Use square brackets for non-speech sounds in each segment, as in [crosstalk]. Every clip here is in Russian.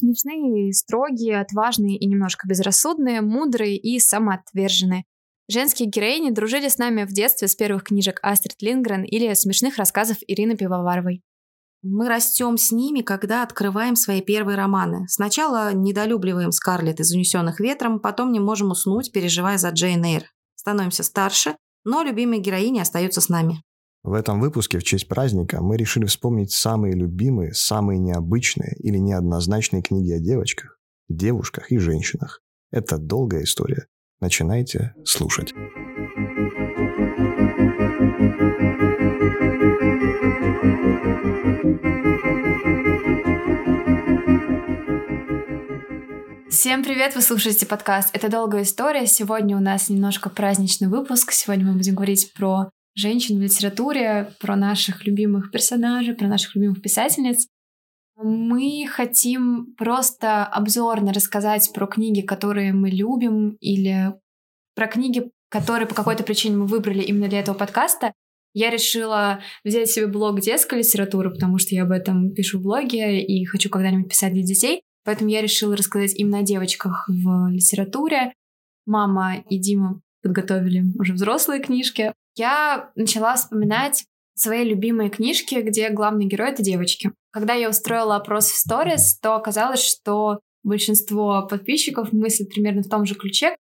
Смешные, строгие, отважные и немножко безрассудные, мудрые и самоотверженные. Женские героини дружили с нами в детстве с первых книжек Астрид Лингрен или смешных рассказов Ирины Пивоваровой. Мы растем с ними, когда открываем свои первые романы. Сначала недолюбливаем Скарлетт из «Унесенных ветром», потом не можем уснуть, переживая за Джейн Эйр. Становимся старше, но любимые героини остаются с нами. В этом выпуске в честь праздника мы решили вспомнить самые любимые, самые необычные или неоднозначные книги о девочках, девушках и женщинах. Это долгая история. Начинайте слушать. Всем привет! Вы слушаете подкаст «Это долгая история». Сегодня у нас немножко праздничный выпуск. Сегодня мы будем говорить про женщин в литературе, про наших любимых персонажей, про наших любимых писательниц. Мы хотим просто обзорно рассказать про книги, которые мы любим, или про книги, которые по какой-то причине мы выбрали именно для этого подкаста. Я решила взять себе блог детской литературы, потому что я об этом пишу в блоге и хочу когда-нибудь писать для детей. Поэтому я решила рассказать именно о девочках в литературе. Мама и Дима подготовили уже взрослые книжки. Я начала вспоминать свои любимые книжки, где главный герой — это девочки. Когда я устроила опрос в сторис, то оказалось, что большинство подписчиков мыслят примерно в том же ключе.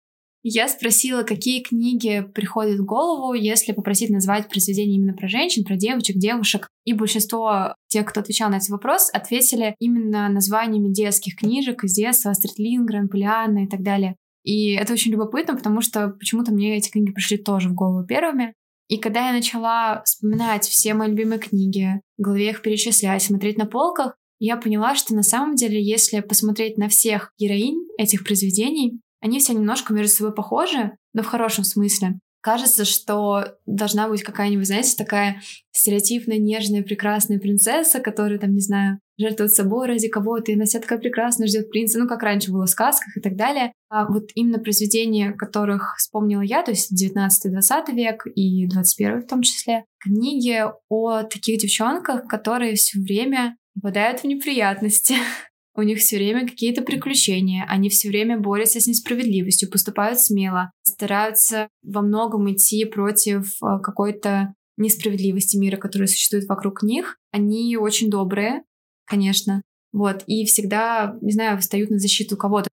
Я спросила, какие книги приходят в голову, если попросить назвать произведения именно про женщин, про девочек, девушек. И большинство тех, кто отвечал на этот вопрос, ответили именно названиями детских книжек из детства, Астрид Лингрен, Полианна и так далее. И это очень любопытно, потому что почему-то мне эти книги пришли тоже в голову первыми. И когда я начала вспоминать все мои любимые книги, в голове их перечислять, смотреть на полках, я поняла, что на самом деле, если посмотреть на всех героинь этих произведений, они все немножко между собой похожи, но в хорошем смысле. Кажется, что должна быть какая-нибудь, знаете, такая стереотипная, нежная, прекрасная принцесса, которая, там, не знаю, жертвует собой ради кого-то, и она вся такая прекрасная, ждет принца, ну, как раньше было в сказках и так далее. А вот именно произведения, которых вспомнила я, то есть 19-20 век и 21 в том числе, книги о таких девчонках, которые все время попадают в неприятности. [laughs] У них все время какие-то приключения, они все время борются с несправедливостью, поступают смело, стараются во многом идти против э, какой-то несправедливости мира, которая существует вокруг них. Они очень добрые, конечно, вот, и всегда, не знаю, встают на защиту кого-то.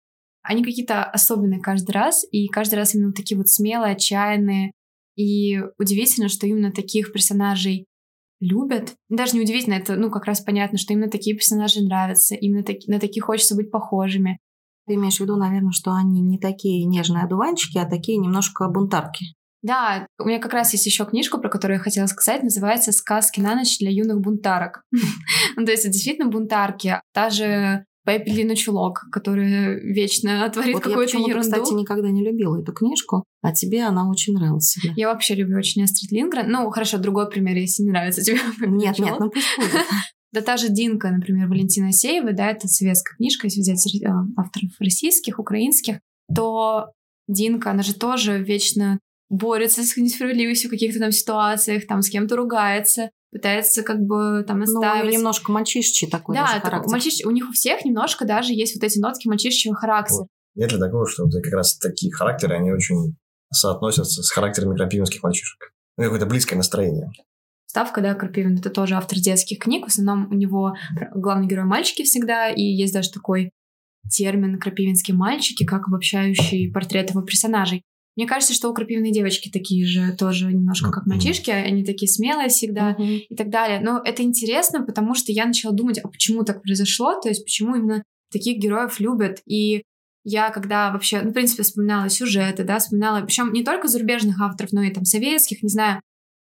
Они какие-то особенные каждый раз, и каждый раз именно такие вот смелые, отчаянные. И удивительно, что именно таких персонажей любят. Даже не удивительно, это, ну, как раз понятно, что именно такие персонажи нравятся, именно таки, на таких хочется быть похожими. Ты имеешь в виду, наверное, что они не такие нежные одуванчики, а такие немножко бунтарки. Да, у меня как раз есть еще книжка, про которую я хотела сказать, называется «Сказки на ночь для юных бунтарок». [laughs] ну, то есть это действительно бунтарки. Та же Пеппи чулок, которая вечно [laughs] творит вот какую-то я ерунду. Я, кстати, никогда не любила эту книжку, а тебе она очень нравилась. Я вообще люблю очень Астрид Лингрен. Ну, хорошо, другой пример, если не нравится тебе. [laughs] Нет, нет, ну пусть будет. Да та же Динка, например, Валентина Сеева, да, это советская книжка, если взять э, авторов российских, украинских, то Динка, она же тоже вечно борется с несправедливостью в каких-то там ситуациях, там с кем-то ругается, пытается как бы там настаивать. Ну, немножко мальчишечий такой да, даже характер. Мальчиш... у них у всех немножко даже есть вот эти нотки мальчишечьего характера. Вот. Нет ли такого, что как раз такие характеры, они очень соотносятся с характерами крапивинских мальчишек? Ну, какое-то близкое настроение. Ставка, да, Крапивин, это тоже автор детских книг. В основном у него главный герой мальчики всегда, и есть даже такой термин «крапивинские мальчики», как обобщающий портрет его персонажей. Мне кажется, что у крапивные девочки такие же тоже немножко как мальчишки, они такие смелые всегда mm-hmm. и так далее. Но это интересно, потому что я начала думать, а почему так произошло, то есть почему именно таких героев любят. И я когда вообще, ну, в принципе, вспоминала сюжеты, да, вспоминала, причем не только зарубежных авторов, но и там советских, не знаю,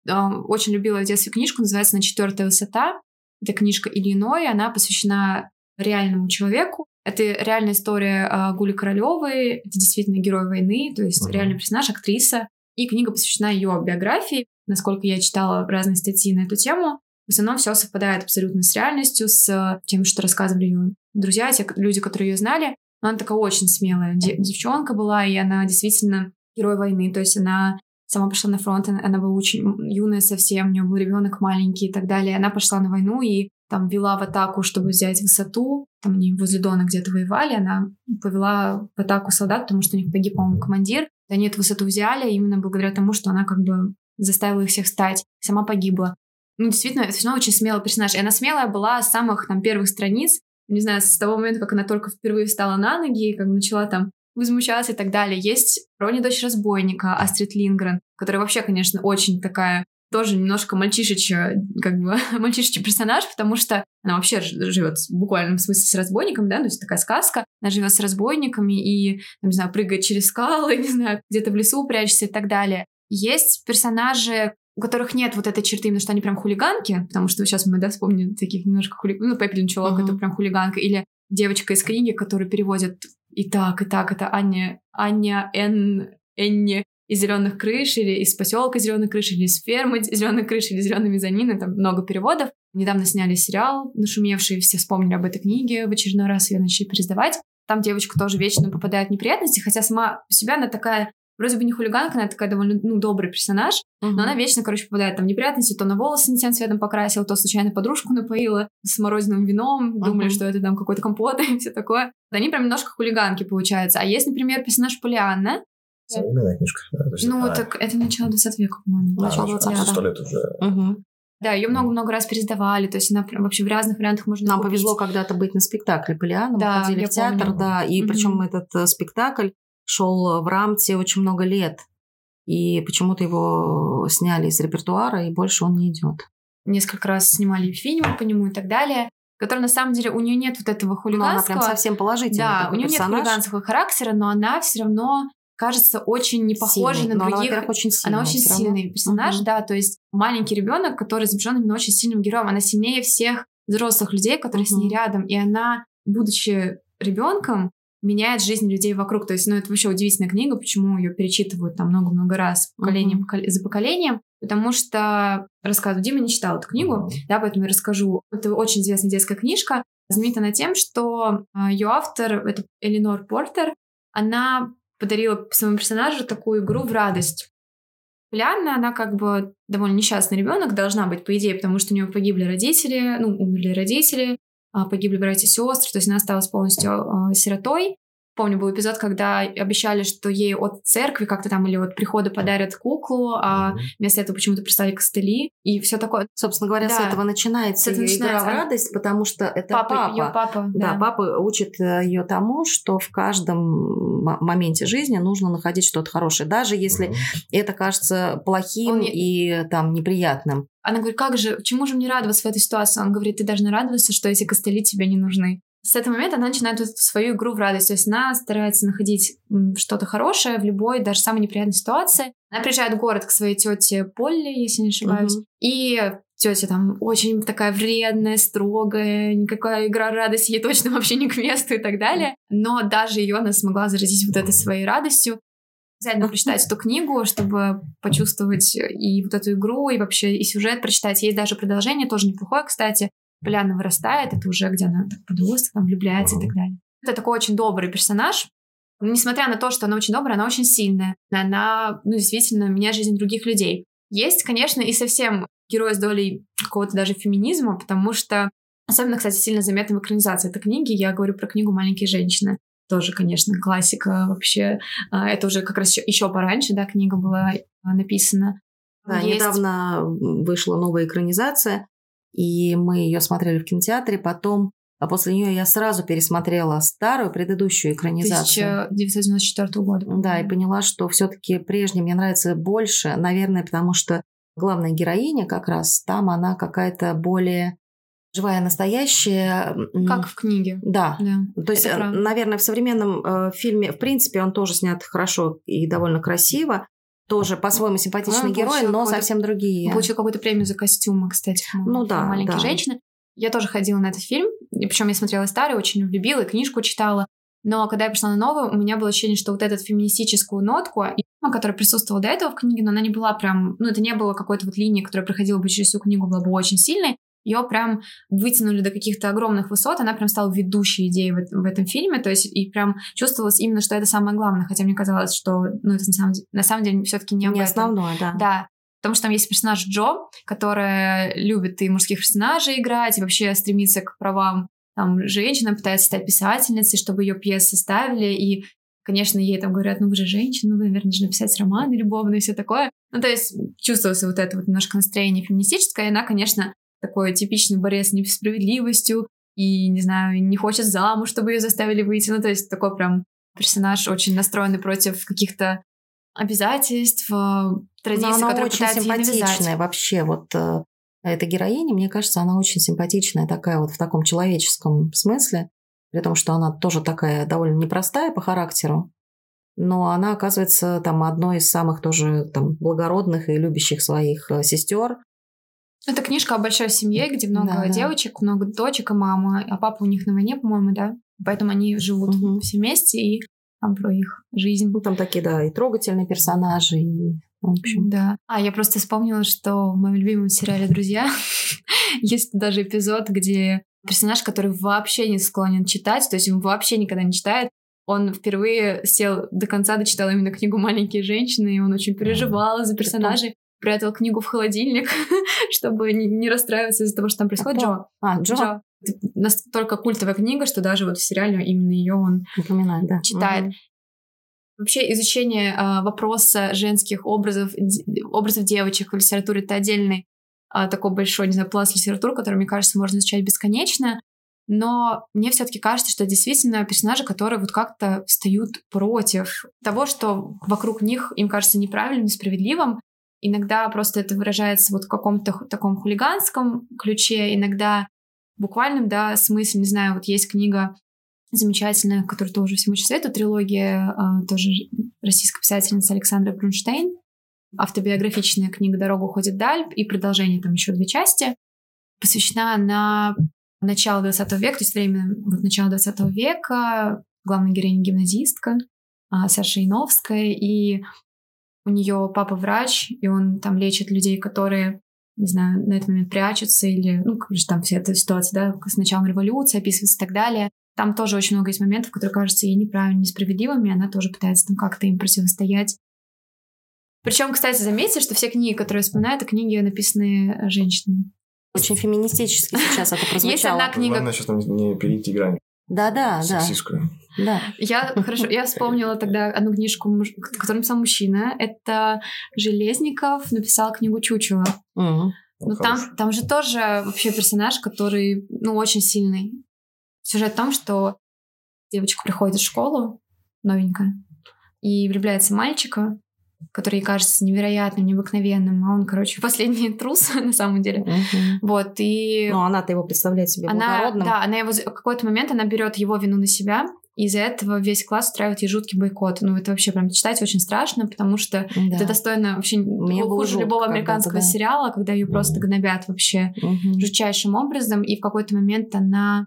очень любила в детстве книжку, называется «На четвертая высота». Это книжка Ильиной, она посвящена реальному человеку, это реальная история э, Гули Королевой, это действительно герой войны, то есть uh-huh. реальный персонаж, актриса. И книга посвящена ее биографии. Насколько я читала разные статьи на эту тему, в основном все совпадает абсолютно с реальностью, с тем, что рассказывали ее друзья, те люди, которые ее знали. Но она такая очень смелая девчонка была, и она действительно герой войны. То есть она сама пошла на фронт, она была очень юная совсем, у нее был ребенок маленький и так далее. Она пошла на войну и там вела в атаку, чтобы взять высоту. там они возле Дона где-то воевали, она повела в атаку солдат, потому что у них погиб, по-моему, командир. Они эту высоту взяли именно благодаря тому, что она как бы заставила их всех встать, сама погибла. Ну, действительно, это все равно очень смелый персонаж. И она смелая была с самых там первых страниц, не знаю, с того момента, как она только впервые встала на ноги, и как начала там возмущаться и так далее. Есть Рони дочь разбойника, Астрид Лингрен, которая вообще, конечно, очень такая тоже немножко мальчишечья, как бы [laughs] мальчишечий персонаж, потому что она вообще живет в буквальном смысле с разбойником, да, то есть такая сказка. Она живет с разбойниками и, не знаю, прыгает через скалы, [laughs] не знаю, где-то в лесу прячется и так далее. Есть персонажи, у которых нет вот этой черты, именно что они прям хулиганки, потому что сейчас мы, да, вспомним таких немножко хулиганов, ну, Пеппелин Чулок, uh-huh. это прям хулиганка, или девочка из книги, которую переводят и так, и так, это Аня, Аня Н, Энни из зеленых крыш, или из поселка зеленых крыш, или из фермы зеленых крыш, или зеленые мезонины, там много переводов. Недавно сняли сериал, нашумевший, все вспомнили об этой книге, в очередной раз ее начали пересдавать. Там девочка тоже вечно попадает в неприятности, хотя сама по себе она такая вроде бы не хулиганка, она такая довольно, ну, добрый персонаж, uh-huh. но она вечно, короче, попадает там в неприятности, то на волосы не тем цветом покрасила, то случайно подружку напоила с морозиновым вином, uh-huh. думали, что это там какой-то компот [laughs] и все такое. Они прям немножко хулиганки получаются. А есть, например, персонаж Полианна, Современная книжка. Да, ну, а... так это начало 20 века, по-моему. А, начало 20 века. сто лет уже. Угу. Да, ее много-много раз пересдавали, то есть она вообще в разных вариантах можно Нам купить. повезло когда-то быть на спектакле Полиана, да, мы ходили в театр, помню. да, и угу. причем этот э, спектакль шел в рамте очень много лет, и почему-то его сняли из репертуара, и больше он не идет. Несколько раз снимали фильмы по нему и так далее который на самом деле у нее нет вот этого хулиганского. Но она прям совсем положительная. Да, у нее персонаж. нет хулиганского характера, но она все равно кажется очень не похожей на других. Она, очень сильная. Она очень сильный персонаж, угу. да, то есть маленький ребенок, который изображен именно очень сильным героем, она сильнее всех взрослых людей, которые угу. с ней рядом, и она, будучи ребенком, меняет жизнь людей вокруг. То есть, ну, это вообще удивительная книга, почему ее перечитывают там много-много раз поколение покол- за поколением. Потому что, рассказываю, Дима не читал эту книгу, да, поэтому я расскажу. Это очень известная детская книжка, знаменита на тем, что а, ее автор, это Эленор Портер, она подарила своему персонажу такую игру в радость. Полианна, она как бы довольно несчастный ребенок должна быть, по идее, потому что у нее погибли родители, ну, умерли родители, а, погибли братья и сестры, то есть она осталась полностью э, сиротой. Помню, был эпизод, когда обещали, что ей от церкви как-то там или от прихода подарят куклу, а вместо этого почему-то прислали костыли и все такое. Собственно говоря, да. с этого начинается с этого ее начинается. игра в радость, потому что это папа. папа. Ее папа да. да, папа учит э, ее тому, что в каждом моменте жизни нужно находить что-то хорошее, даже если mm это кажется плохим Он... и там неприятным. Она говорит, как же, чему же мне радоваться в этой ситуации? Он говорит, ты должна радоваться, что эти костыли тебе не нужны с этого момента она начинает вот свою игру в радость. То есть она старается находить что-то хорошее в любой, даже самой неприятной ситуации. Она приезжает в город к своей тете Полли, если не ошибаюсь. Угу. И тетя там очень такая вредная, строгая, никакая игра радости ей точно вообще не к месту и так далее. Но даже ее она смогла заразить вот этой своей радостью. Обязательно прочитать эту книгу, чтобы почувствовать и вот эту игру, и вообще и сюжет прочитать. Есть даже продолжение, тоже неплохое, кстати. Поляна вырастает, это уже где она так подросток, там влюбляется и так далее. Это такой очень добрый персонаж. Несмотря на то, что она очень добрая, она очень сильная. Она, ну, действительно, меняет жизнь других людей. Есть, конечно, и совсем герой с долей какого-то даже феминизма, потому что особенно, кстати, сильно заметна в экранизации этой книги. Я говорю про книгу «Маленькие женщины». Тоже, конечно, классика вообще. А, это уже как раз еще пораньше, да, книга была а, написана. Да, Есть... недавно вышла новая экранизация и мы ее смотрели в кинотеатре. Потом, а после нее я сразу пересмотрела старую, предыдущую экранизацию. 1994 года. Да, и поняла, что все-таки прежняя мне нравится больше, наверное, потому что главная героиня как раз там она какая-то более живая, настоящая. Как в книге. Да. да То есть, правда. наверное, в современном э, фильме, в принципе, он тоже снят хорошо и довольно красиво тоже по-своему симпатичный ну, герой, но совсем другие. получил какую-то премию за костюмы, кстати. Ну да. Маленькие да. женщины. Я тоже ходила на этот фильм, и причем я смотрела старый, очень любила, и книжку читала. Но когда я пришла на новую, у меня было ощущение, что вот эту феминистическую нотку, которая присутствовала до этого в книге, но она не была прям, ну это не было какой-то вот линии, которая проходила бы через всю книгу, была бы очень сильной ее прям вытянули до каких-то огромных высот, она прям стала ведущей идеей в, в этом фильме, то есть и прям чувствовалось именно, что это самое главное, хотя мне казалось, что ну, это на самом, на самом деле все-таки не, не основное, да. Да, потому что там есть персонаж Джо, которая любит и мужских персонажей играть, и вообще стремится к правам там женщина пытается стать писательницей, чтобы ее пьесы ставили, и Конечно, ей там говорят, ну вы же женщина, вы, наверное, должны писать романы любовные и все такое. Ну, то есть чувствовался вот это вот немножко настроение феминистическое, и она, конечно, такой типичный борец с несправедливостью, и, не знаю, не хочет замуж, чтобы ее заставили выйти. Ну, то есть такой прям персонаж очень настроенный против каких-то обязательств, э, традиций, Но она которые очень симпатичная вообще. Вот э, эта героиня, мне кажется, она очень симпатичная, такая вот в таком человеческом смысле, при том, что она тоже такая довольно непростая по характеру, но она оказывается там одной из самых тоже там благородных и любящих своих э, сестер. Это книжка о большой семье, где много Да, да. девочек, много дочек и мама, а папа у них на войне, по-моему, да. Поэтому они живут Мгм. все вместе и там про их жизнь. Ну, там такие, да, и трогательные персонажи, и, в общем, Да. А, я просто вспомнила, что в моем любимом сериале «Друзья» [laughs] есть даже эпизод, где персонаж, который вообще не склонен читать, то есть он вообще никогда не читает, он впервые сел до конца, дочитал именно книгу «Маленькие женщины», и он очень переживал за персонажей, прятал книгу в холодильник, [laughs] чтобы не, расстраиваться из-за того, что там происходит. кто? Джо. А, Джо, Джо. Настолько культовая книга, что даже вот в сериале именно ее он напоминает, да. читает. Вообще изучение а, вопроса женских образов, д- образов девочек в литературе это отдельный а, такой большой, не знаю, пласт литературы, который, мне кажется, можно изучать бесконечно. Но мне все-таки кажется, что действительно персонажи, которые вот как-то встают против того, что вокруг них им кажется неправильным, несправедливым. Иногда просто это выражается вот в каком-то таком хулиганском ключе, иногда буквальном, да, смысле, не знаю, вот есть книга замечательная, которую тоже всем очень советую, трилогия а, тоже российской писательницы Александры Брунштейн, автобиографичная книга «Дорога уходит вдаль» и продолжение, там еще две части, посвящена на начало 20 века, то есть время вот начала 20 века, главная героиня гимназистка а, Саша Яновская, и у нее папа врач, и он там лечит людей, которые не знаю, на этот момент прячутся или, ну, как же там вся эта ситуация, да, с началом революции описывается и так далее. Там тоже очень много есть моментов, которые кажутся ей неправильно, несправедливыми, и она тоже пытается там как-то им противостоять. Причем, кстати, заметьте, что все книги, которые я вспоминаю, это книги, написанные женщинами. Очень феминистически сейчас это [laughs] прозвучало. Есть одна книга... Главное сейчас там не перейти грань Да-да, да. сексистскую. Да. Я, хорошо, я вспомнила тогда одну книжку, которую написал мужчина. Это Железников написал книгу «Чучело». Мгм. Ну, там, там же тоже вообще персонаж, который, ну, очень сильный. Сюжет в том, что девочка приходит в школу, новенькая, и влюбляется в мальчика, который ей кажется невероятным, необыкновенным, а он, короче, [laughs] последний трус [laughs] на самом деле. Мгм. Вот, и Но она-то его представляет себе она, благородным. да, она его, в какой-то момент она берет его вину на себя, из-за этого весь класс устраивает ей жуткий бойкот. Ну, это вообще прям читать очень страшно, потому что Да. это достойно вообще Мне хуже жутко любого американского да. сериала, когда ее просто гнобят вообще Мгм. жутчайшим образом, и в какой-то момент она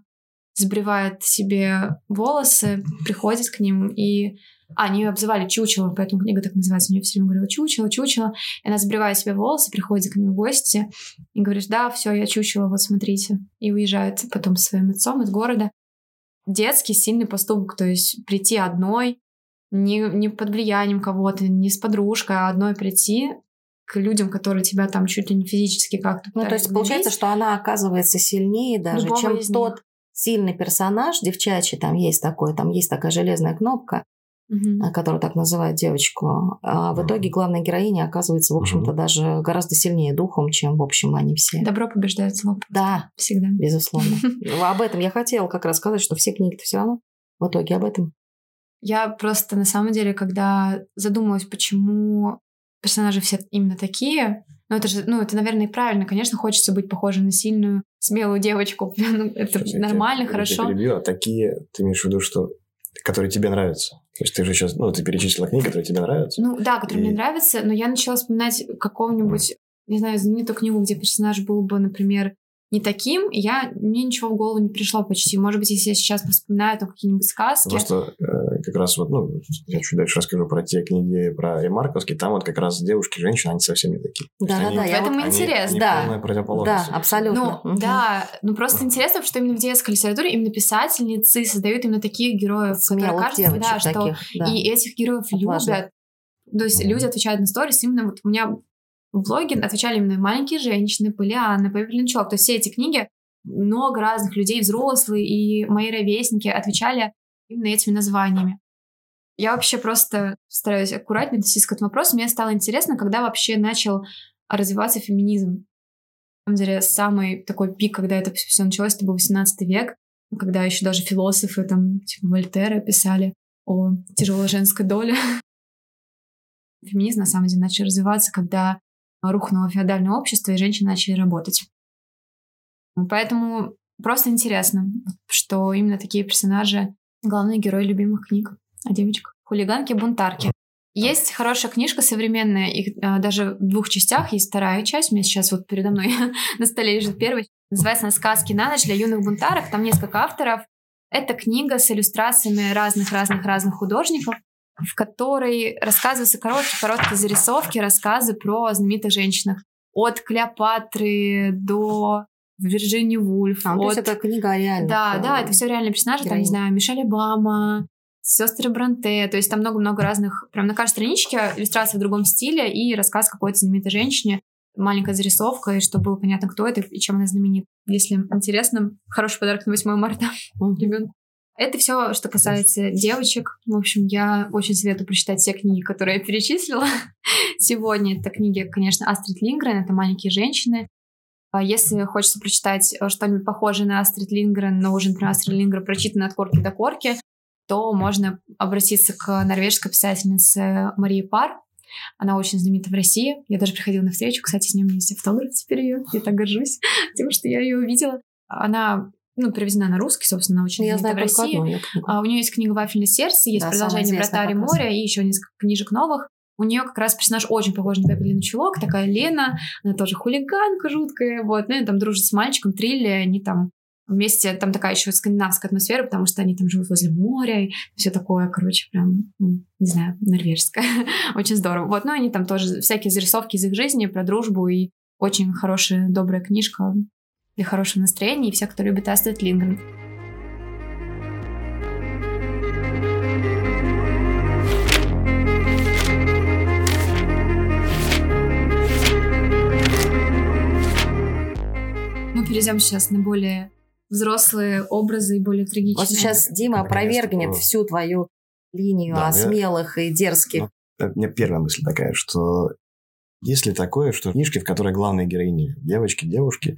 сбривает себе волосы, приходит к ним и... А, они ее обзывали чучело, поэтому книга так называется. У нее все время говорила чучело, чучело. И она сбривает себе волосы, приходит к ним в гости и говорит, да, все, я чучело, вот смотрите. И уезжает потом со своим отцом из города. Детский сильный поступок, то есть прийти одной, не, не под влиянием кого-то, не с подружкой, а одной прийти к людям, которые тебя там чуть ли не физически как-то Ну, то есть пытаются получается, что она оказывается сильнее даже, Любого чем них. тот сильный персонаж, девчачий, там есть такой, там есть такая железная кнопка, Мгм. а, которую так называют девочку. А в итоге главная героиня оказывается, в общем-то, даже гораздо сильнее духом, чем, в общем, они все. Добро побеждает зло. Да, Всегда. безусловно. [laughs] Ну, Об этом я хотела как раз сказать, что все книги-то все равно в итоге об этом. Я просто на самом деле, когда задумалась, почему персонажи все именно такие, ну это же, ну это, наверное, и правильно. Конечно, хочется быть похожей на сильную, смелую девочку. [laughs] Ну, это нормально, тебя- я хорошо. перебью, а такие, ты имеешь в виду, что которые тебе нравятся? То есть ты же сейчас, ну, ты перечислила книги, которые тебе нравятся. Ну да, который мне И- нравится, но я начала вспоминать какого-нибудь, не знаю, знаменитую книгу, где персонаж был бы, например, не таким, и я, мне ничего в голову не пришло почти. Может быть, если я сейчас вспоминаю там какие-нибудь сказки. Просто э, как раз вот, ну, я чуть дальше расскажу про те книги про Ремарковский, там вот как раз девушки, женщины, они совсем не такие. То Да-да-да, В этом они- интерес, они да. полная Да, абсолютно. Ну, Мгм. да, ну просто интересно, что именно в детской литературе именно писательницы создают именно таких героев, которые Смелых кажется, девочек да, что таких, да. и этих героев Отважных. любят. То есть Мгм. люди отвечают на сторис именно вот у меня в блоге отвечали именно маленькие женщины, Полианна, Пепельный человек. То есть все эти книги много разных людей, взрослые и мои ровесники отвечали именно этими названиями. Я вообще просто стараюсь аккуратнее относиться к этому вопросу. Мне стало интересно, когда вообще начал развиваться феминизм. На самом деле, самый такой пик, когда это все началось, это был 18 век, когда еще даже философы, там, типа Вольтера, писали о тяжелой женской доле. [laughs] Феминизм, на самом деле, начал развиваться, когда рухнуло феодальное общество, и женщины начали работать. Поэтому просто интересно, что именно такие персонажи — главные герои любимых книг о девочках. Хулиганки-бунтарки. Есть хорошая книжка современная, их а, даже в двух частях, есть вторая часть, у меня сейчас вот передо мной [laughs] на столе лежит первая. Называется она «Сказки на ночь для юных бунтарок», там несколько авторов. Это книга с иллюстрациями разных-разных-разных художников, в которой рассказываются короткие-короткие зарисовки, рассказы про знаменитых женщинах. От Клеопатры до Вирджинии Вульф. А, от... то есть это книга о реальных. Да, да, это все реальные персонажи, там, не знаю, Мишель Обама, сестры Бронте, то есть там много-много разных, прям на каждой страничке иллюстрация в другом стиле и рассказ какой-то знаменитой женщине, маленькая зарисовка, и чтобы было понятно, кто это и чем она знаменита. Если интересно, хороший подарок на 8 марта ребенку. Это все, что касается девочек. В общем, я очень советую прочитать все книги, которые я перечислила [laughs] сегодня. Это книги, конечно, Астрид Лингрен, это «Маленькие женщины». А если хочется прочитать э, что-нибудь похожее на Астрид Лингрен, но уже, например, Астрид Лингрен прочитано от корки до корки, то можно обратиться к норвежской писательнице Марии Пар. Она очень знаменита в России. Я даже приходила на встречу, кстати, с ней у меня есть автограф теперь ее. Я так горжусь [laughs] тем, что я ее увидела. Она ну, переведена на русский, собственно, очень Я знаю в России. Одну, а, у нее есть книга «Вафельное сердце», есть да, продолжение «Вратарь моря» и еще несколько книжек новых. У нее как раз персонаж очень похож на Эвелину Чулок, такая Лена, она тоже хулиганка жуткая, вот, ну, и там дружит с мальчиком Трилли, они там вместе, там такая еще скандинавская атмосфера, потому что они там живут возле моря, и все такое, короче, прям, ну, не знаю, норвежское. [laughs] очень здорово. Вот, ну, они там тоже всякие зарисовки из их жизни про дружбу, и очень хорошая, добрая книжка для хорошего настроения, и все, кто любит Астрид Лингрен. Мы перейдем сейчас на более взрослые образы и более трагичные. Вот сейчас Дима опровергнет всю твою линию да, о смелых и дерзких. Ну, у меня первая мысль такая, что есть ли такое, что книжки, в которой главные героини девочки, девушки,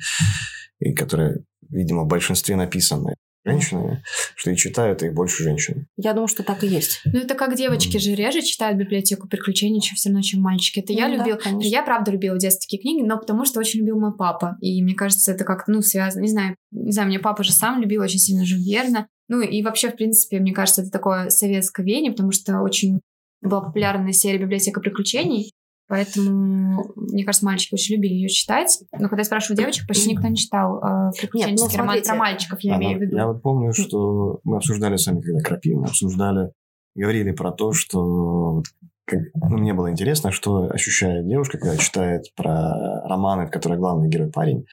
и которые, видимо, в большинстве написаны женщинами, что и читают их больше женщин. Я думаю, что так и есть. Ну, это как девочки mm. же реже читают библиотеку приключений, чем все равно, чем мальчики. Это ну, я да, любила. Конечно. Я, правда, любила детские книги, но потому что очень любил мой папа. И мне кажется, это как-то, ну, связано. Не знаю, не знаю, мне папа же сам любил очень сильно Жюль Верна. Ну, и вообще, в принципе, мне кажется, это такое советское веяние, потому что очень была популярная серия «Библиотека приключений», Поэтому, мне кажется, мальчики очень любили ее читать. Но когда я спрашиваю девочек, почти никто не читал э, приключенческий ну, роман про мальчиков, я а, имею в виду. Я вот помню, что мы обсуждали с вами, когда Крапивна обсуждали, говорили про то, что как, ну, мне было интересно, что ощущает девушка, когда читает про романы, в которых главный герой парень.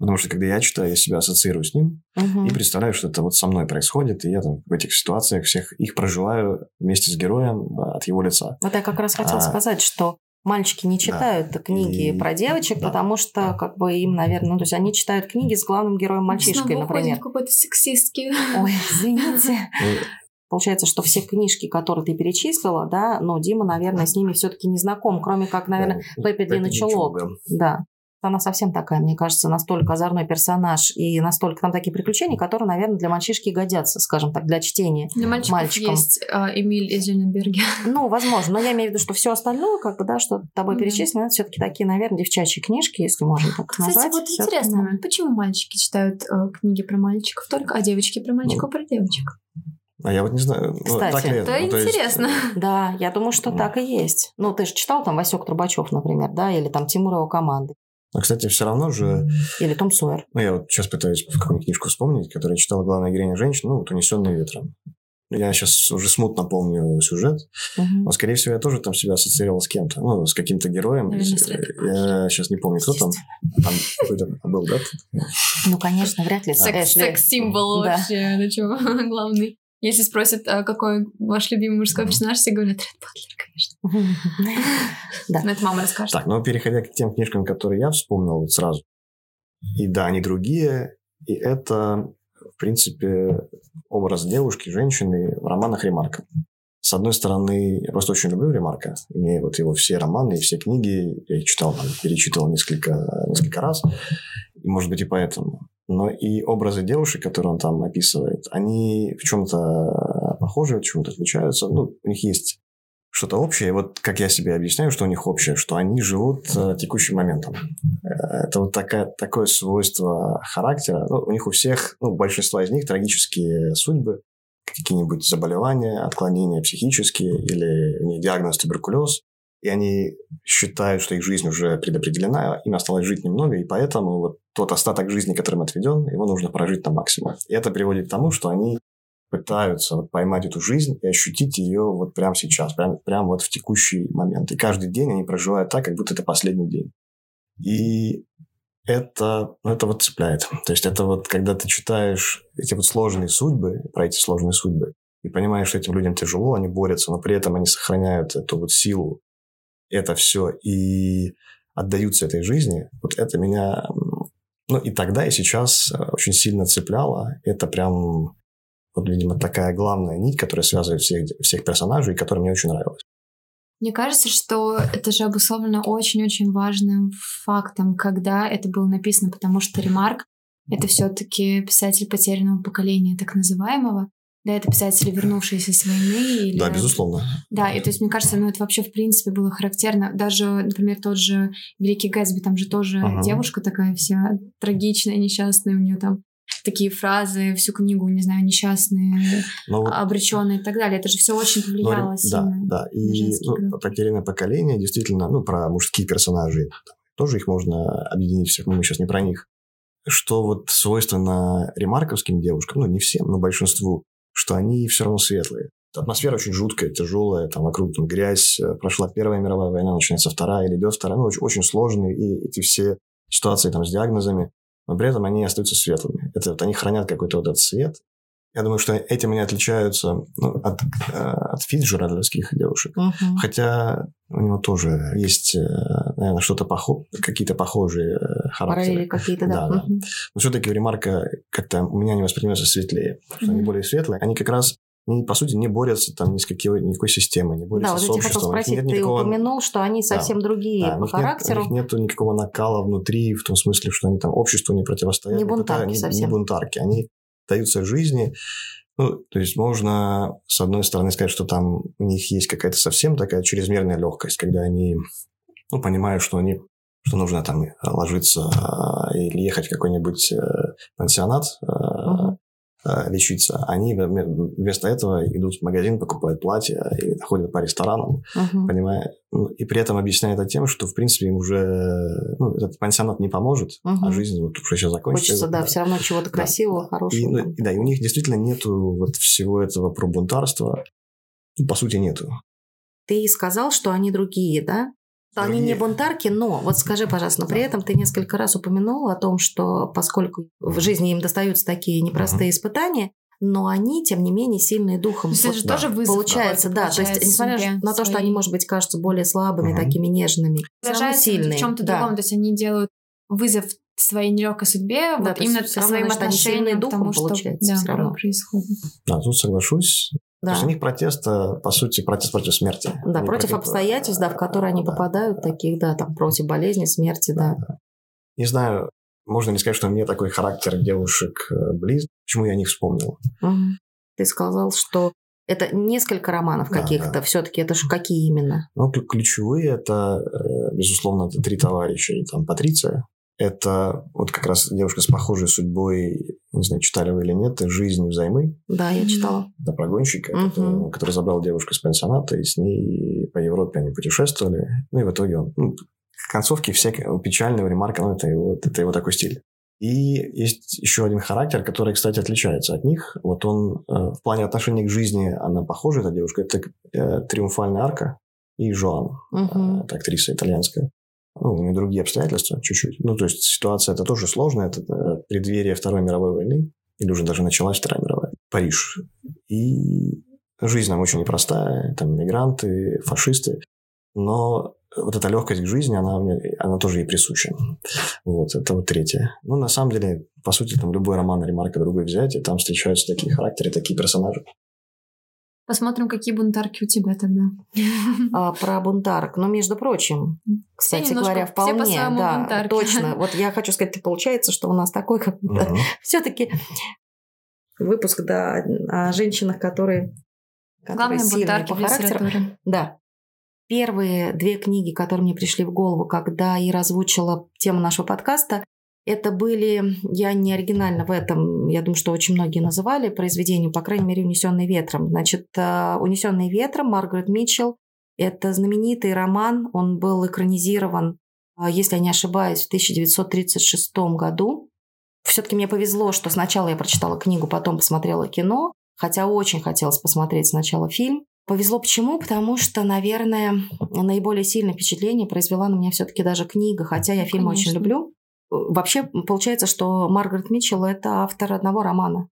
Потому что когда я читаю, я себя ассоциирую с ним угу. и представляю, что это вот со мной происходит, и я там в этих ситуациях всех их проживаю вместе с героем от его лица. Вот я как раз хотела а, сказать, что Мальчики не читают да. книги и... про девочек, да. потому что, как бы, им, наверное, ну, то есть они читают книги с главным героем мальчишкой, Снова например. какой-то сексистский. Ой, извините. [laughs] Получается, что все книжки, которые ты перечислила, да, но Дима, наверное, с ними все-таки не знаком, кроме как, наверное, Пеппи Длинный Чулок. Да она совсем такая, мне кажется, настолько озорной персонаж и настолько там такие приключения, которые, наверное, для мальчишки годятся, скажем так, для чтения для мальчиков мальчикам. есть э, Эмиль из Люненберга. [laughs] Ну, возможно, но я имею в виду, что все остальное, как бы, да, что тобой перечислено, это все-таки такие, наверное, девчачьи книжки, если можно так Кстати, назвать. вот интересно, ну. почему мальчики читают э, книги про мальчиков только, а девочки про мальчиков ну. про девочек? А я вот не знаю, ну, Кстати, так ли это? Это ну, интересно. Есть... [laughs] Да, я думаю, что так и есть. Ну, ты же читал там Васек Трубачев, например, да, или там Тимур его команды. А, кстати, все равно же... Или Том Сойер. Ну, я вот сейчас пытаюсь какую-нибудь книжку вспомнить, которую читала главная героиня женщина, ну, вот «Унесенные ветром». Я сейчас уже смутно помню сюжет. Угу. Но, скорее всего, я тоже там себя ассоциировал с кем-то. Ну, с каким-то героем. я сейчас не помню, кто там. Там какой-то был, да? Ну, конечно, вряд ли. Секс-символ вообще. Ну, чего [laughs] главный. Если спросят, а какой ваш любимый мужской персонаж, все говорят Ред Батлер, конечно. [laughs] Да. Но это мама расскажет. Так, ну переходя к тем книжкам, которые я вспомнил вот сразу. И да, они другие, И это, в принципе, образ девушки, женщины в романах Ремарка. С одной стороны, я просто очень люблю Ремарка. Мне вот его все романы и все книги, я их читал, там, перечитывал несколько, несколько раз. И, может быть, и поэтому. Но и образы девушек, которые он там описывает, они в чем-то похожи, в чем-то отличаются. Ну, у них есть что-то общее. Вот как я себе объясняю, что у них общее, что они живут э, текущим моментом. Э, это вот такая, такое свойство характера. Ну, у них у всех, ну, большинство из них трагические судьбы, какие-нибудь заболевания, отклонения психические или у них диагноз туберкулез. И они считают, что их жизнь уже предопределена, им осталось жить немного, и поэтому вот тот остаток жизни, которым отведен, его нужно прожить на максимум. И это приводит к тому, что они пытаются вот поймать эту жизнь и ощутить ее вот прямо сейчас, прямо прям вот в текущий момент. И каждый день они проживают так, как будто это последний день. И это, ну, это вот цепляет. То есть это вот, когда ты читаешь эти вот сложные судьбы, про эти сложные судьбы, и понимаешь, что этим людям тяжело, они борются, но при этом они сохраняют эту вот силу, это все, и отдаются этой жизни, вот это меня, ну и тогда, и сейчас э, очень сильно цепляло. Это прям вот, видимо, такая главная нить, которая связывает всех, всех персонажей, и которая мне очень нравилась. Мне кажется, что это же обусловлено очень-очень важным фактом, когда это было написано, потому что Ремарк — это все таки писатель потерянного поколения, так называемого. Да, это писатели, вернувшиеся с войны. Или... Да, безусловно. Да, и то есть, мне кажется, ну, это вообще, в принципе, было характерно. Даже, например, тот же Великий Гэтсби, там же тоже ага. девушка такая вся трагичная, несчастная, у нее там такие фразы всю книгу, не знаю, несчастные. Ну обреченные и так далее. Это же все очень повлияло Но, сильно. Да, да. И ну, потерянное поколение, действительно, ну, про мужские персонажи, тоже их можно объединить всех, но мы сейчас не про них. Что вот свойственно ремарковским девушкам, ну, не всем, но большинству, что они все равно светлые. Атмосфера очень жуткая, тяжелая, там вокруг там грязь, э, прошла Первая мировая война, начинается Вторая или идет Вторая, ну, очень, очень сложные, и эти все ситуации там с диагнозами, но при этом они остаются светлыми. Это вот они хранят какой-то вот этот свет. Я думаю, что этим они отличаются ну, от, э, от фиджеральдовских девушек. Uh-huh. Хотя у него тоже есть, э, наверное, что-то похо... какие-то похожие э, характеры. Параллели какие-то, да. да, uh-huh. да. Но все-таки Ремарка как-то у меня не воспринимается светлее. Что uh-huh. они более светлые. Они как раз они, по сути, не борются там ни с какой, никакой системой, не борются да, с вот обществом. Да, вот я хотел спросить, ты никакого... упомянул, что они совсем да, другие да, по них характеру. Нет, у них нет никакого накала внутри, в том смысле, что они там обществу не противостоят. Не бунтарки это, совсем. Не, не бунтарки, они даются жизни. Ну, то есть можно, с одной стороны, сказать, что там у них есть какая-то совсем такая чрезмерная легкость, когда они ну, понимают, что они что нужно там ложиться а, или ехать в какой-нибудь э, пансионат, Э, лечиться, они вместо этого идут в магазин, покупают платья и ходят по ресторанам, uh-huh. понимая, ну, и при этом объясняют это тем, что, в принципе, им уже ну, этот пансионат не поможет, uh-huh. а жизнь вот уже сейчас закончится. Хочется, да, да, все равно чего-то красивого, да. хорошего. И, ну, да, и у них действительно нету вот всего этого про бунтарства, ну, по сути, нету. Ты сказал, что они другие, да? Они не бунтарки, но вот скажи, пожалуйста, но при этом ты несколько раз упомянул о том, что поскольку в жизни им достаются такие непростые испытания, но они, тем не менее, сильные духом. То есть это же да. тоже вызов. Получается, да. Получается, то есть, несмотря на то, что они, может быть, кажутся более слабыми, угу. такими нежными, все равно сильные. в чем-то да. другом. То есть они делают вызов своей нелегкой судьбе, да, вот именно своим отношениям к тому, что да, все равно. происходит. Да, тут соглашусь. Да. То есть у них протест, э, по сути, протест против смерти. Да, против, против обстоятельств, да, в которые они да, попадают, да. таких, да, там, против болезни, смерти, да. да. Не знаю, можно ли сказать, что мне такой характер девушек э, близ. Почему я о них вспомнил? Угу. Ты сказал, что это несколько романов да, каких-то. Да. Все-таки это же какие именно? Ну, ключевые это, э, безусловно, это три товарища. И там Патриция, это вот как раз девушка с похожей судьбой, не знаю, читали вы или нет, «Жизнь взаймы». Да, я читала. Да, про гонщика, угу. который, который забрал девушку из пансионата, и с ней по Европе они путешествовали. Ну и в итоге он... Ну, концовки всякие печальные, ремарка, ну это его, это его такой стиль. И есть еще один характер, который, кстати, отличается от них. Вот он э, в плане отношения к жизни, она похожа, эта девушка. Это э, «Триумфальная арка» и Жоан, угу. э, актриса итальянская ну, у нее другие обстоятельства чуть-чуть. Ну, то есть ситуация это тоже сложная. Это э, преддверие Второй мировой войны, или уже даже началась Вторая мировая. Париж. И жизнь нам очень непростая. Там мигранты, фашисты. Но вот эта легкость к жизни, она, она тоже ей присуща. Вот, это вот третье. Ну, на самом деле, по сути, там любой роман Ремарка другой взять, и там встречаются такие характеры, такие персонажи. Посмотрим, какие бунтарки у тебя тогда. [laughs] А, про бунтарок. Но, между прочим, кстати говоря, вполне, все да, бунтарки. точно. [laughs] Вот я хочу сказать, получается, что у нас такой как Мгм. все-таки выпуск, да, о женщинах, которые, которые Главные сильные бунтарки по в характеру. литературе. Да. Первые две книги, которые мне пришли в голову, когда я озвучила тему нашего подкаста, это были, я не оригинально в этом, я думаю, что очень многие называли произведения, по крайней мере, «Унесенные ветром». Значит, э, «Унесенные ветром» Маргарет Митчелл – это знаменитый роман, он был экранизирован, э, если я не ошибаюсь, в 1936 году. Все-таки мне повезло, что сначала я прочитала книгу, потом посмотрела кино, хотя очень хотелось посмотреть сначала фильм. Повезло почему? Потому что, наверное, наиболее сильное впечатление произвела на меня все-таки даже книга, хотя я Ну, фильм очень люблю. Вообще, получается, что Маргарет Митчелл – это автор одного романа.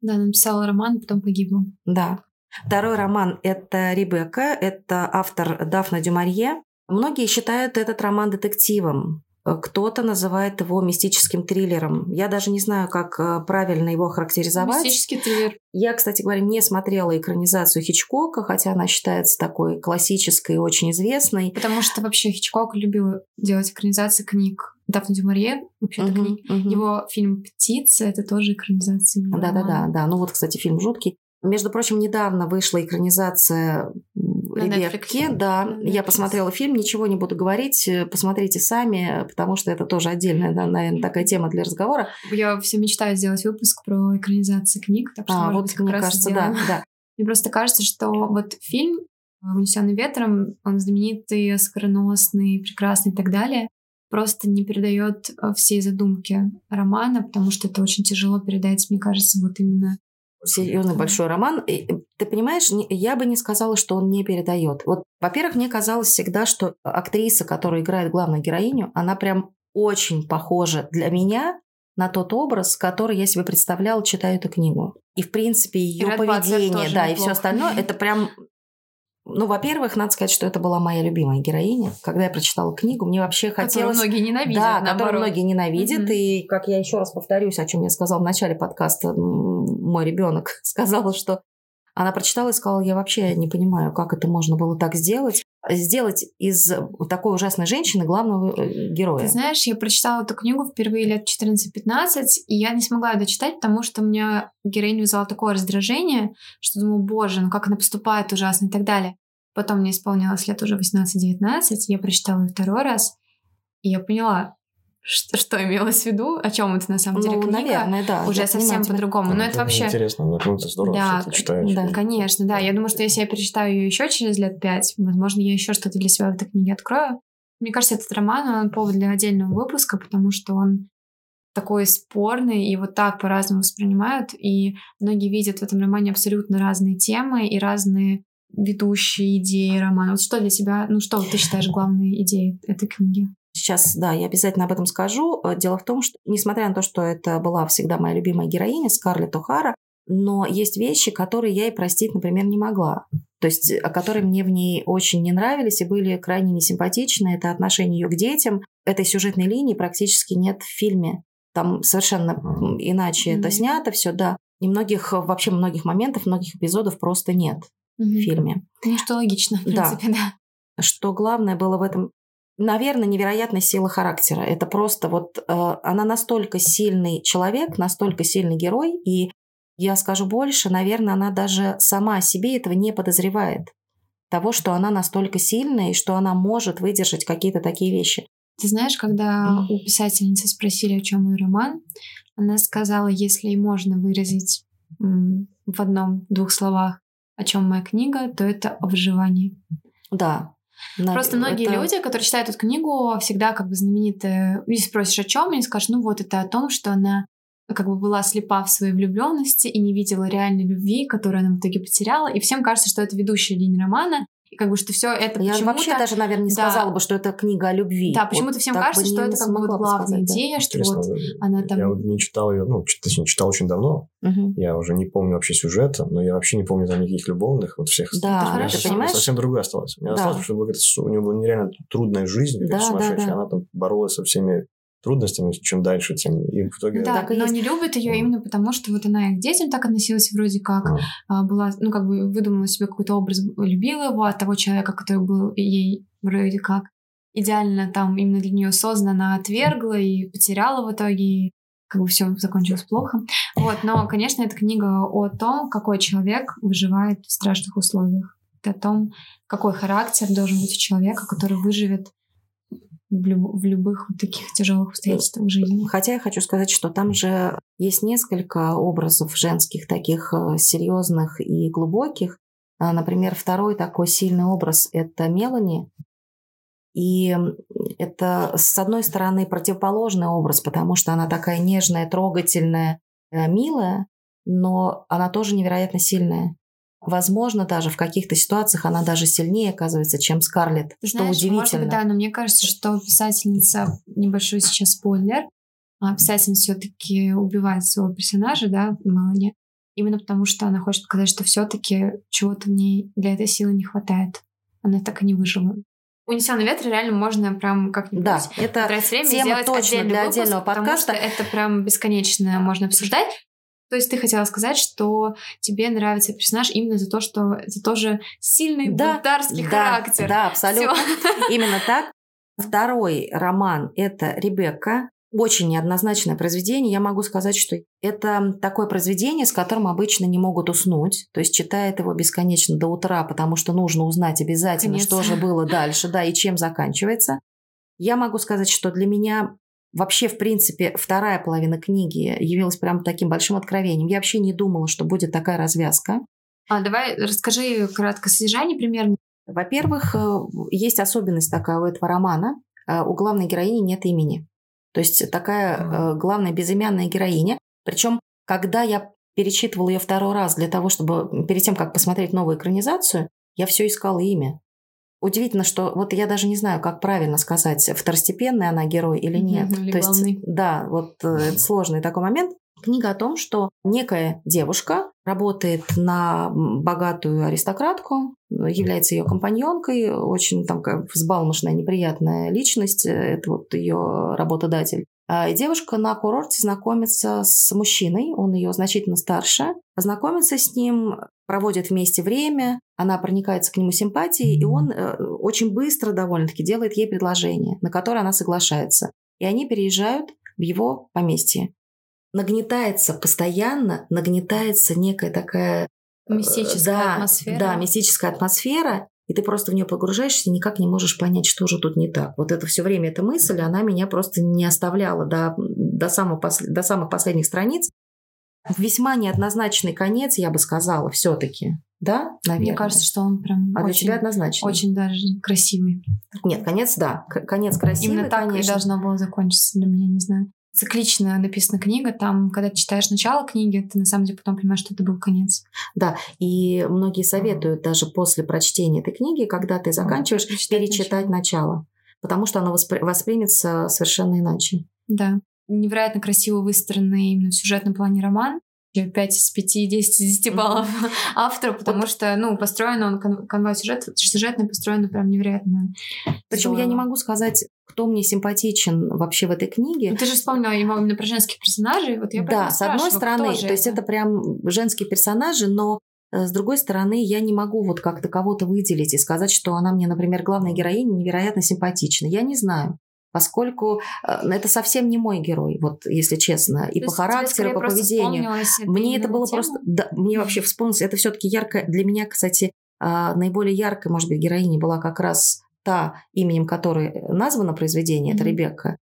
Да, она написала роман, потом погибла. Да. Второй роман – это «Ребекка», это автор Дафна Дюмарье. Многие считают этот роман детективом. Кто-то называет его мистическим триллером. Я даже не знаю, как э, правильно его характеризовать. Мистический триллер. Я, кстати говоря, не смотрела экранизацию Хичкока, хотя она считается такой классической и очень известной. Потому что вообще Хичкок любил делать экранизации книг. Дафна Дюмарье, вообще-то Мгм, книг. мгм. Его фильм «Птица» — это тоже экранизация Да-да-да, да. Ну вот, кстати, фильм жуткий. Между прочим, недавно вышла экранизация Ребекки. Да, На я Netflix. посмотрела фильм, ничего не буду говорить, э, посмотрите сами, потому что это тоже отдельная, наверное, такая тема для разговора. Я все мечтаю сделать выпуск про экранизации книг, так что, А, может вот, быть, как мне раз кажется, сделаем. да, да. [laughs] Мне просто кажется, что вот фильм «Унесенный ветром», он знаменитый, оскароносный, прекрасный и так далее, просто не передает э, всей задумки романа, потому что это очень тяжело передать, мне кажется, вот именно серьезный большой роман. И, э, Ты понимаешь, не- я бы не сказала, что он не передает. Вот, во-первых, мне казалось всегда, что актриса, которая играет главную героиню, она прям очень похожа для меня на тот образ, который я себе представляла, читая эту книгу. И, в принципе, ее Батлер поведение, да, и все остальное, это прям... Ну, во-первых, надо сказать, что это была моя любимая героиня. Когда я прочитала книгу, мне вообще которую хотелось... многие ненавидят, Да, которую наоборот. многие ненавидят. Мгм. И как я еще раз повторюсь, о чем я сказала в начале подкаста, мой ребенок [laughs] сказала, что она прочитала и сказала, я вообще не понимаю, как это можно было так сделать. Сделать из такой ужасной женщины главного э, героя. Ты знаешь, я прочитала эту книгу впервые лет 14-15, и я не смогла её дочитать, потому что у меня героиня вызвала такое раздражение, что думаю, боже, ну как она поступает ужасно и так далее. Потом мне исполнилось лет уже 18-19, я прочитала ее второй раз, и я поняла, что, что имелось в виду, о чем это на самом деле ну, книга. наверное, да. уже совсем по-другому. Но это вообще... Интересно, да, ну, это здорово, Да, что ты читаешь. да. Конечно, да. Я думаю, что если я перечитаю ее еще через лет пять, возможно, я еще что-то для себя в этой книге открою. Мне кажется, этот роман, он повод для отдельного выпуска, потому что он такой спорный, и его так по-разному воспринимают, и многие видят в этом романе абсолютно разные темы и разные ведущие идеи романа. Вот что для тебя, ну что ты считаешь главной идеей этой книги? Сейчас, да, я обязательно об этом скажу. Э, Дело в том, что, несмотря на то, что это была всегда моя любимая героиня, Скарлетт О'Хара, но есть вещи, которые я ей простить, например, не могла. То есть, э, которые мне в ней очень не нравились и были крайне несимпатичны. Это отношение ее к детям. Этой сюжетной линии практически нет в фильме. Там совершенно иначе это Мгм. снято все, да. И многих, э, вообще многих моментов, многих эпизодов просто нет в фильме. Ну, что логично, в Да. принципе, да. Что главное было в этом, наверное, невероятная сила характера. Это просто вот э, она настолько сильный человек, настолько сильный герой, и я скажу больше, наверное, она даже сама о себе этого не подозревает. Того, что она настолько сильная и что она может выдержать какие-то такие вещи. Ты знаешь, когда у писательницы спросили, о чем ее роман, она сказала, если и можно выразить в одном-двух словах, о чем моя книга, то это о выживании. Да. Нав- Просто многие это- люди, которые читают эту книгу, всегда как бы знаменитые. Если спросишь, о чем, они скажут, ну вот это о том, что она как бы была слепа в своей влюбленности и не видела реальной любви, которую она в итоге потеряла. И всем кажется, что это ведущая линия романа. И как бы что все это Я вообще даже, наверное, не Да. сказала бы, что это книга о любви. Да, Вот почему-то всем так кажется, что это как бы вот главная сказать, да. идея, что Интересно, вот она там... я вот не читал ее, ну, точнее, читал очень давно. Мгм. Я уже не помню вообще сюжета, но я вообще не помню там никаких любовных, вот всех. Да, меня хорошо. понимаешь? совсем другое осталось. У меня Да. осталось, что у нее была нереально трудная жизнь, Да, да, сумасшедшая. да. Она там боролась со всеми трудностями, чем дальше, тем и в итоге... Да, но есть. не любит ее Мгм. именно потому, что вот она и к детям так относилась вроде как, а, была, ну, как бы выдумала себе какой-то образ, любила его от того человека, который был ей вроде как идеально там именно для нее создан, она отвергла и потеряла в итоге, и как бы все закончилось плохо. Вот, но, конечно, эта книга о том, какой человек выживает в страшных условиях. Это о том, какой характер должен быть у человека, который выживет в, люб- в любых вот таких тяжелых обстоятельствах жизни. Хотя я хочу сказать, что там же есть несколько образов женских таких э, серьезных и глубоких. А, Например, второй такой сильный образ – это Мелани. И это, с одной стороны, противоположный образ, потому что она такая нежная, трогательная, э, милая, но она тоже невероятно сильная. Возможно, даже в каких-то ситуациях она даже сильнее оказывается, чем Скарлетт, Ты что знаешь, удивительно. Может быть, да, но мне кажется, что писательница, небольшой сейчас спойлер, а писательница все-таки убивает своего персонажа, да, Мелани, именно потому что она хочет показать, что все-таки чего-то в ней для этой силы не хватает. Она так и не выжила. Унесенный ветер реально можно прям как-нибудь Да, это тратить время тема сделать точно отдельный для выпуск, отдельного потому подкаста. что это прям бесконечно можно обсуждать. То есть ты хотела сказать, что тебе нравится персонаж именно за то, что это тоже сильный Да, бунтарский да, характер. Да, абсолютно. Всё. [laughs] Именно так. Второй роман – это «Ребекка». Очень неоднозначное произведение. Я могу сказать, что это такое произведение, с которым обычно не могут уснуть. То есть читает его бесконечно до утра, потому что нужно узнать обязательно, Конец. что же было дальше, да, и чем заканчивается. Я могу сказать, что для меня вообще, в принципе, вторая половина книги явилась прям таким большим откровением. Я вообще не думала, что будет такая развязка. А, давай расскажи кратко содержание примерно. Во-первых, э, есть особенность такая у этого романа. Э, У главной героини нет имени. То есть такая э, главная безымянная героиня. Причем, когда я перечитывала ее второй раз для того, чтобы перед тем, как посмотреть новую экранизацию, я все искала имя. Удивительно, что вот я даже не знаю, как правильно сказать, второстепенный она герой или нет. Или То есть, главный. да, вот э, это сложный такой момент. Книга о том, что некая девушка работает на богатую аристократку, является ее компаньонкой, очень там как взбалмошная, неприятная личность, э, это вот ее работодатель. И девушка на курорте знакомится с мужчиной, он ее значительно старше, знакомится с ним, проводит вместе время, она проникается к нему симпатией, и он э, очень быстро довольно-таки делает ей предложение, на которое она соглашается. И они переезжают в его поместье. Нагнетается постоянно, нагнетается некая такая... э, Мистическая да, атмосфера. Да, мистическая атмосфера, и ты просто в нее погружаешься и никак не можешь понять, что же тут не так. Вот это все время, эта мысль, она меня просто не оставляла до, до, самого до самых последних страниц. Весьма неоднозначный конец, я бы сказала, все-таки. Да, наверное. Мне кажется, что он прям А для очень, тебя однозначно? очень даже красивый. Нет, конец, да. Конец красивый, Именно так конечно. и должно было закончиться для меня, не знаю. Циклично написана книга, там, когда ты читаешь начало книги, ты на самом деле потом понимаешь, что это был конец. Да, и многие советуют даже после прочтения этой книги, когда ты заканчиваешь, Перечитать начало. Потому что оно воспри- воспримется совершенно иначе. Да. Невероятно красиво выстроенный именно в сюжетном плане роман. 5 из 5, 10 из 10 баллов [laughs] автору, потому что, ну, построен он, кон- канва сюжет, сюжетный построен прям невероятно. Причем я не могу сказать, кто мне симпатичен вообще в этой книге. Ну, ты же вспомнила его именно про женских персонажей, вот я да, с одной стороны, то есть это прям женские персонажи, но э, с другой стороны, я не могу вот как-то кого-то выделить и сказать, что она мне, например, главная героиня невероятно симпатична. Я не знаю. Поскольку э, это совсем не мой герой, вот если честно, и То по характеру, и по поведению. Мне это было тема? просто... Да, мне вообще вспомнилось. Это все-таки ярко... Для меня, кстати, а, наиболее яркой, может быть, героиней была как раз та, именем которой названо произведение, это Мгм. Ребекка.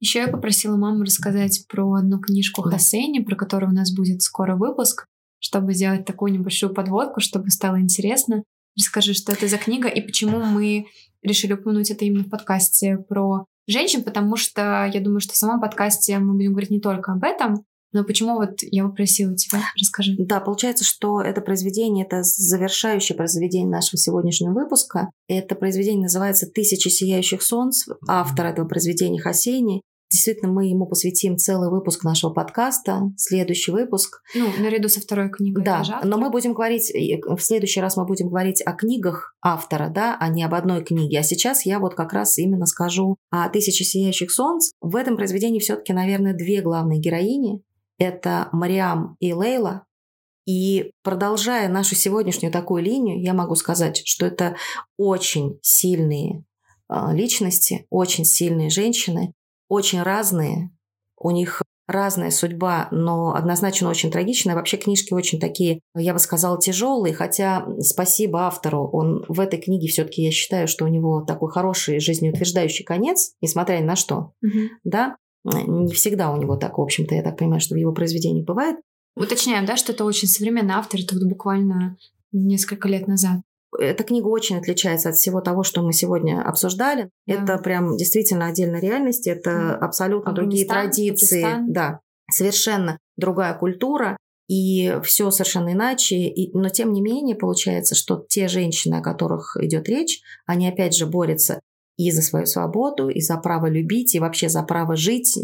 Еще я попросила маму рассказать про одну книжку Да. Хасейни, про которую у нас будет скоро выпуск, чтобы сделать такую небольшую подводку, чтобы стало интересно. Расскажи, что это за книга и почему мы решили упомянуть это именно в подкасте про женщин, потому что я думаю, что в самом подкасте мы будем говорить не только об этом, Но почему вот я попросила тебя? Расскажи. Да, получается, что это произведение, это завершающее произведение нашего сегодняшнего выпуска. Это произведение называется «Тысячи сияющих солнц». Автор этого произведения Хасейни. Действительно, мы ему посвятим целый выпуск нашего подкаста, следующий выпуск. Ну, наряду со второй книгой. Да, но мы будем говорить, в следующий раз мы будем говорить о книгах автора, да, а не об одной книге. А сейчас я вот как раз именно скажу о «Тысячи сияющих солнц». В этом произведении все-таки, наверное, две главные героини. Это Мариам и Лейла. И продолжая нашу сегодняшнюю такую линию, я могу сказать, что это очень сильные а, личности, очень сильные женщины, очень разные, у них разная судьба, но однозначно очень трагичная. Вообще книжки очень такие, я бы сказала, тяжелые, хотя спасибо автору, он в этой книге все-таки я считаю, что у него такой хороший жизнеутверждающий конец, несмотря ни на что, угу. да, не всегда у него так, в общем-то, я так понимаю, что в его произведениях бывает. Уточняем, да, что это очень современный автор, это вот буквально несколько лет назад. Эта книга очень отличается от всего того, что мы сегодня обсуждали. Да. Это прям действительно отдельная реальность, это да. абсолютно другие традиции. Пакистан. Да, совершенно другая культура. И все совершенно иначе. И, но тем не менее получается, что те женщины, о которых идет речь, они опять же борются и за свою свободу, и за право любить, и вообще за право жить,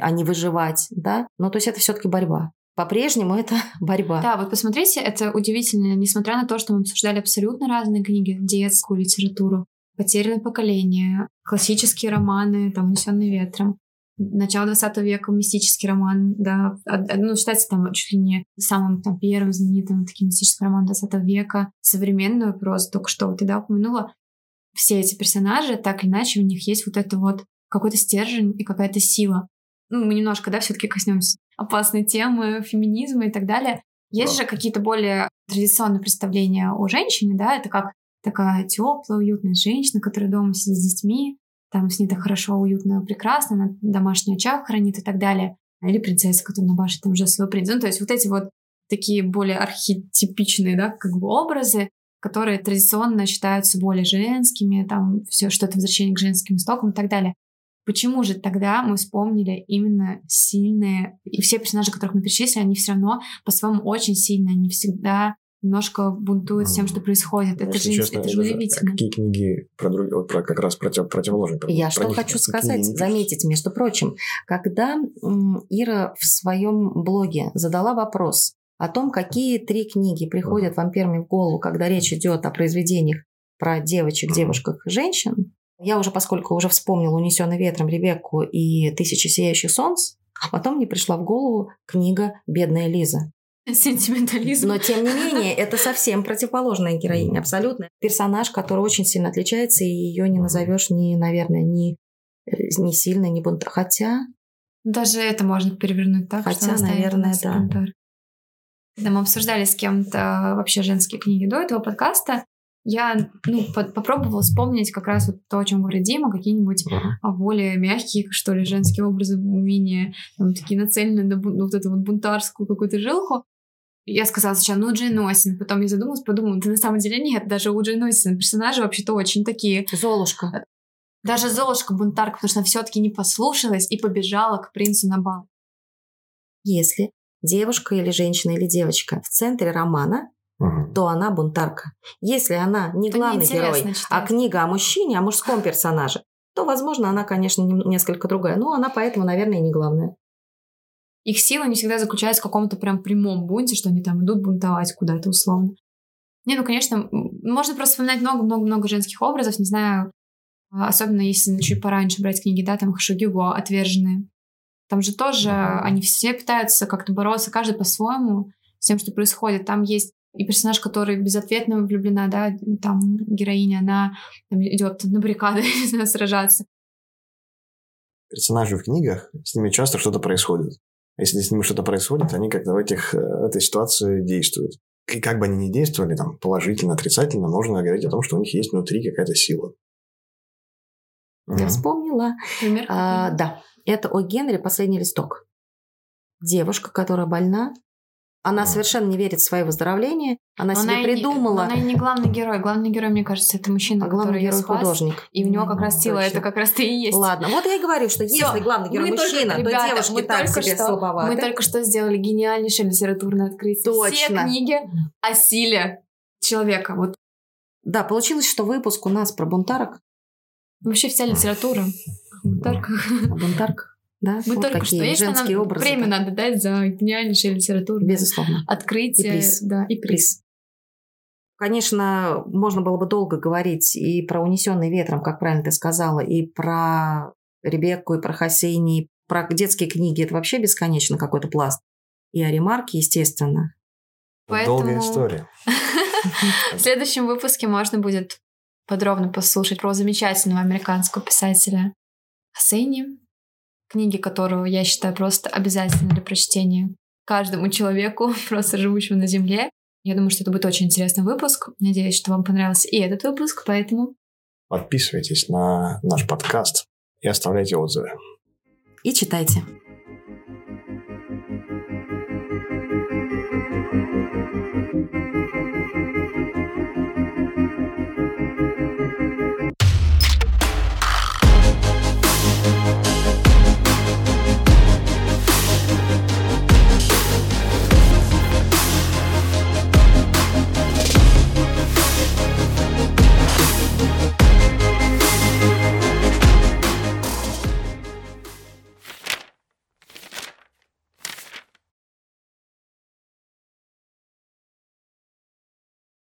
а не выживать, да. Ну, то есть это все-таки борьба по-прежнему это [laughs] борьба. Да, вот посмотрите, это удивительно, несмотря на то, что мы обсуждали абсолютно разные книги, детскую литературу, потерянное поколение, классические романы, там, «Унесенные ветром», начало 20 века, мистический роман, да, ну, считается там чуть ли не самым там первым знаменитым таким мистическим романом 20 века, современную прозу, только что вот ты, да, упомянула, все эти персонажи, так или иначе, у них есть вот это вот какой-то стержень и какая-то сила. Ну, мы немножко, да, все-таки коснемся опасной темы феминизма и так далее. Есть да. же какие-то более традиционные представления о женщине, да, это как такая теплая, уютная женщина, которая дома сидит с детьми, там с ней так хорошо, уютно, прекрасно, она домашний очаг хранит и так далее. Или принцесса, которая набашит там уже свой принц. Ну, то есть вот эти вот такие более архетипичные, да, как бы образы, которые традиционно считаются более женскими, там все что-то возвращение к женским истокам и так далее. Почему же тогда мы вспомнили именно сильные, и все персонажи, которых мы перечислили, они все равно по-своему очень сильные, они всегда немножко бунтуют с тем, что происходит. Это же, честно, это же удивительно. Какие книги про, друг, вот про как раз против, противоположные? Я про что них, хочу сказать, заметить, между прочим, когда Ира в своем блоге задала вопрос о том, какие три книги приходят вам первыми в голову, когда речь идет о произведениях про девочек, девушках, женщин, я уже, поскольку уже вспомнила «Унесенный ветром» Ребекку и «Тысячи сияющих солнц», а потом мне пришла в голову книга «Бедная Лиза». Сентиментализм. Но, тем не менее, это совсем противоположная героиня, абсолютно. Персонаж, который очень сильно отличается, и ее не назовешь ни, наверное, ни, э, ни сильной, ни бунта. Хотя... Даже это можно перевернуть так, Хотя, что наверное, да. Бунтар. Когда мы обсуждали с кем-то вообще женские книги до этого подкаста, я ну, по попробовала вспомнить как раз вот то, о чем говорит Дима, какие-нибудь uh-huh. более мягкие, что ли, женские образы, менее там, такие нацеленные на бу- вот эту вот бунтарскую какую-то жилку. Я сказала сначала, ну, Джейн Остин. Потом я задумалась, подумала, да на самом деле нет, даже у Джейн Остин персонажи вообще-то очень такие... Золушка. Даже Золушка бунтарка, потому что она все-таки не послушалась и побежала к принцу на бал. Если девушка или женщина или девочка в центре романа, угу. то она бунтарка. Если она не то главный герой, читать. а книга о мужчине, о мужском персонаже, то, возможно, она, конечно, несколько другая. Но она поэтому, наверное, и не главная. Их сила не всегда заключается в каком-то прям прямом бунте, что они там идут бунтовать куда-то условно. Не, ну, конечно, можно просто вспоминать много-много-много женских образов, не знаю, а, особенно если чуть пораньше брать книги, да, там Хашугюго, «Отверженные». Там же тоже они все пытаются как-то бороться, каждый по-своему с тем, что происходит. Там есть и персонаж, который безответно влюблена, да, там героиня, она там, идет на баррикады [laughs] сражаться. Персонажи в книгах, с ними часто что-то происходит. Если с ними что-то происходит, они как-то в, этих, э, в этой ситуации действуют. И как бы они ни действовали, там, положительно, отрицательно, можно говорить о том, что у них есть внутри какая-то сила. Я угу. вспомнила. Пример? А, да. Это о Генри «Последний листок». Девушка, которая больна, Она совершенно не верит в свое выздоровление. Она себе она не- придумала. но она и не главный герой. Главный герой, мне кажется, это мужчина, а главный герой спас. художник. И у него как раз сила, это как раз-то и есть. Ладно, вот я и говорю, что Всё, если главный герой мы только- мужчина, то ребята, девушки мы так только себе что- слабоваты. Мы только что сделали гениальнейшее литературное открытие. Все Точно. книги о силе человека. Вот Да, получилось, что выпуск у нас про бунтарок. вообще вся литература. Только- О бунтарках. Да, Мы вот только какие что. Если женские нам образы. премию надо дать за гениальнейшее литературное Безусловно. открытие. И приз. Да, и приз. Приз. Конечно, можно было бы долго говорить и про «Унесенный ветром», как правильно ты сказала, и про Ребекку, и про Хасейни, и про детские книги. Это вообще бесконечно какой-то пласт. И о ремарке, естественно. Поэтому- Долгая история. [laughs] В следующем выпуске можно будет подробно послушать про замечательного американского писателя Хасейни, книги которого я считаю просто обязательны для прочтения каждому человеку, [laughs] просто живущему на Земле. Я думаю, что это будет очень интересный выпуск. Надеюсь, что вам понравился и этот выпуск, поэтому Подписывайтесь на наш подкаст и оставляйте отзывы. И читайте.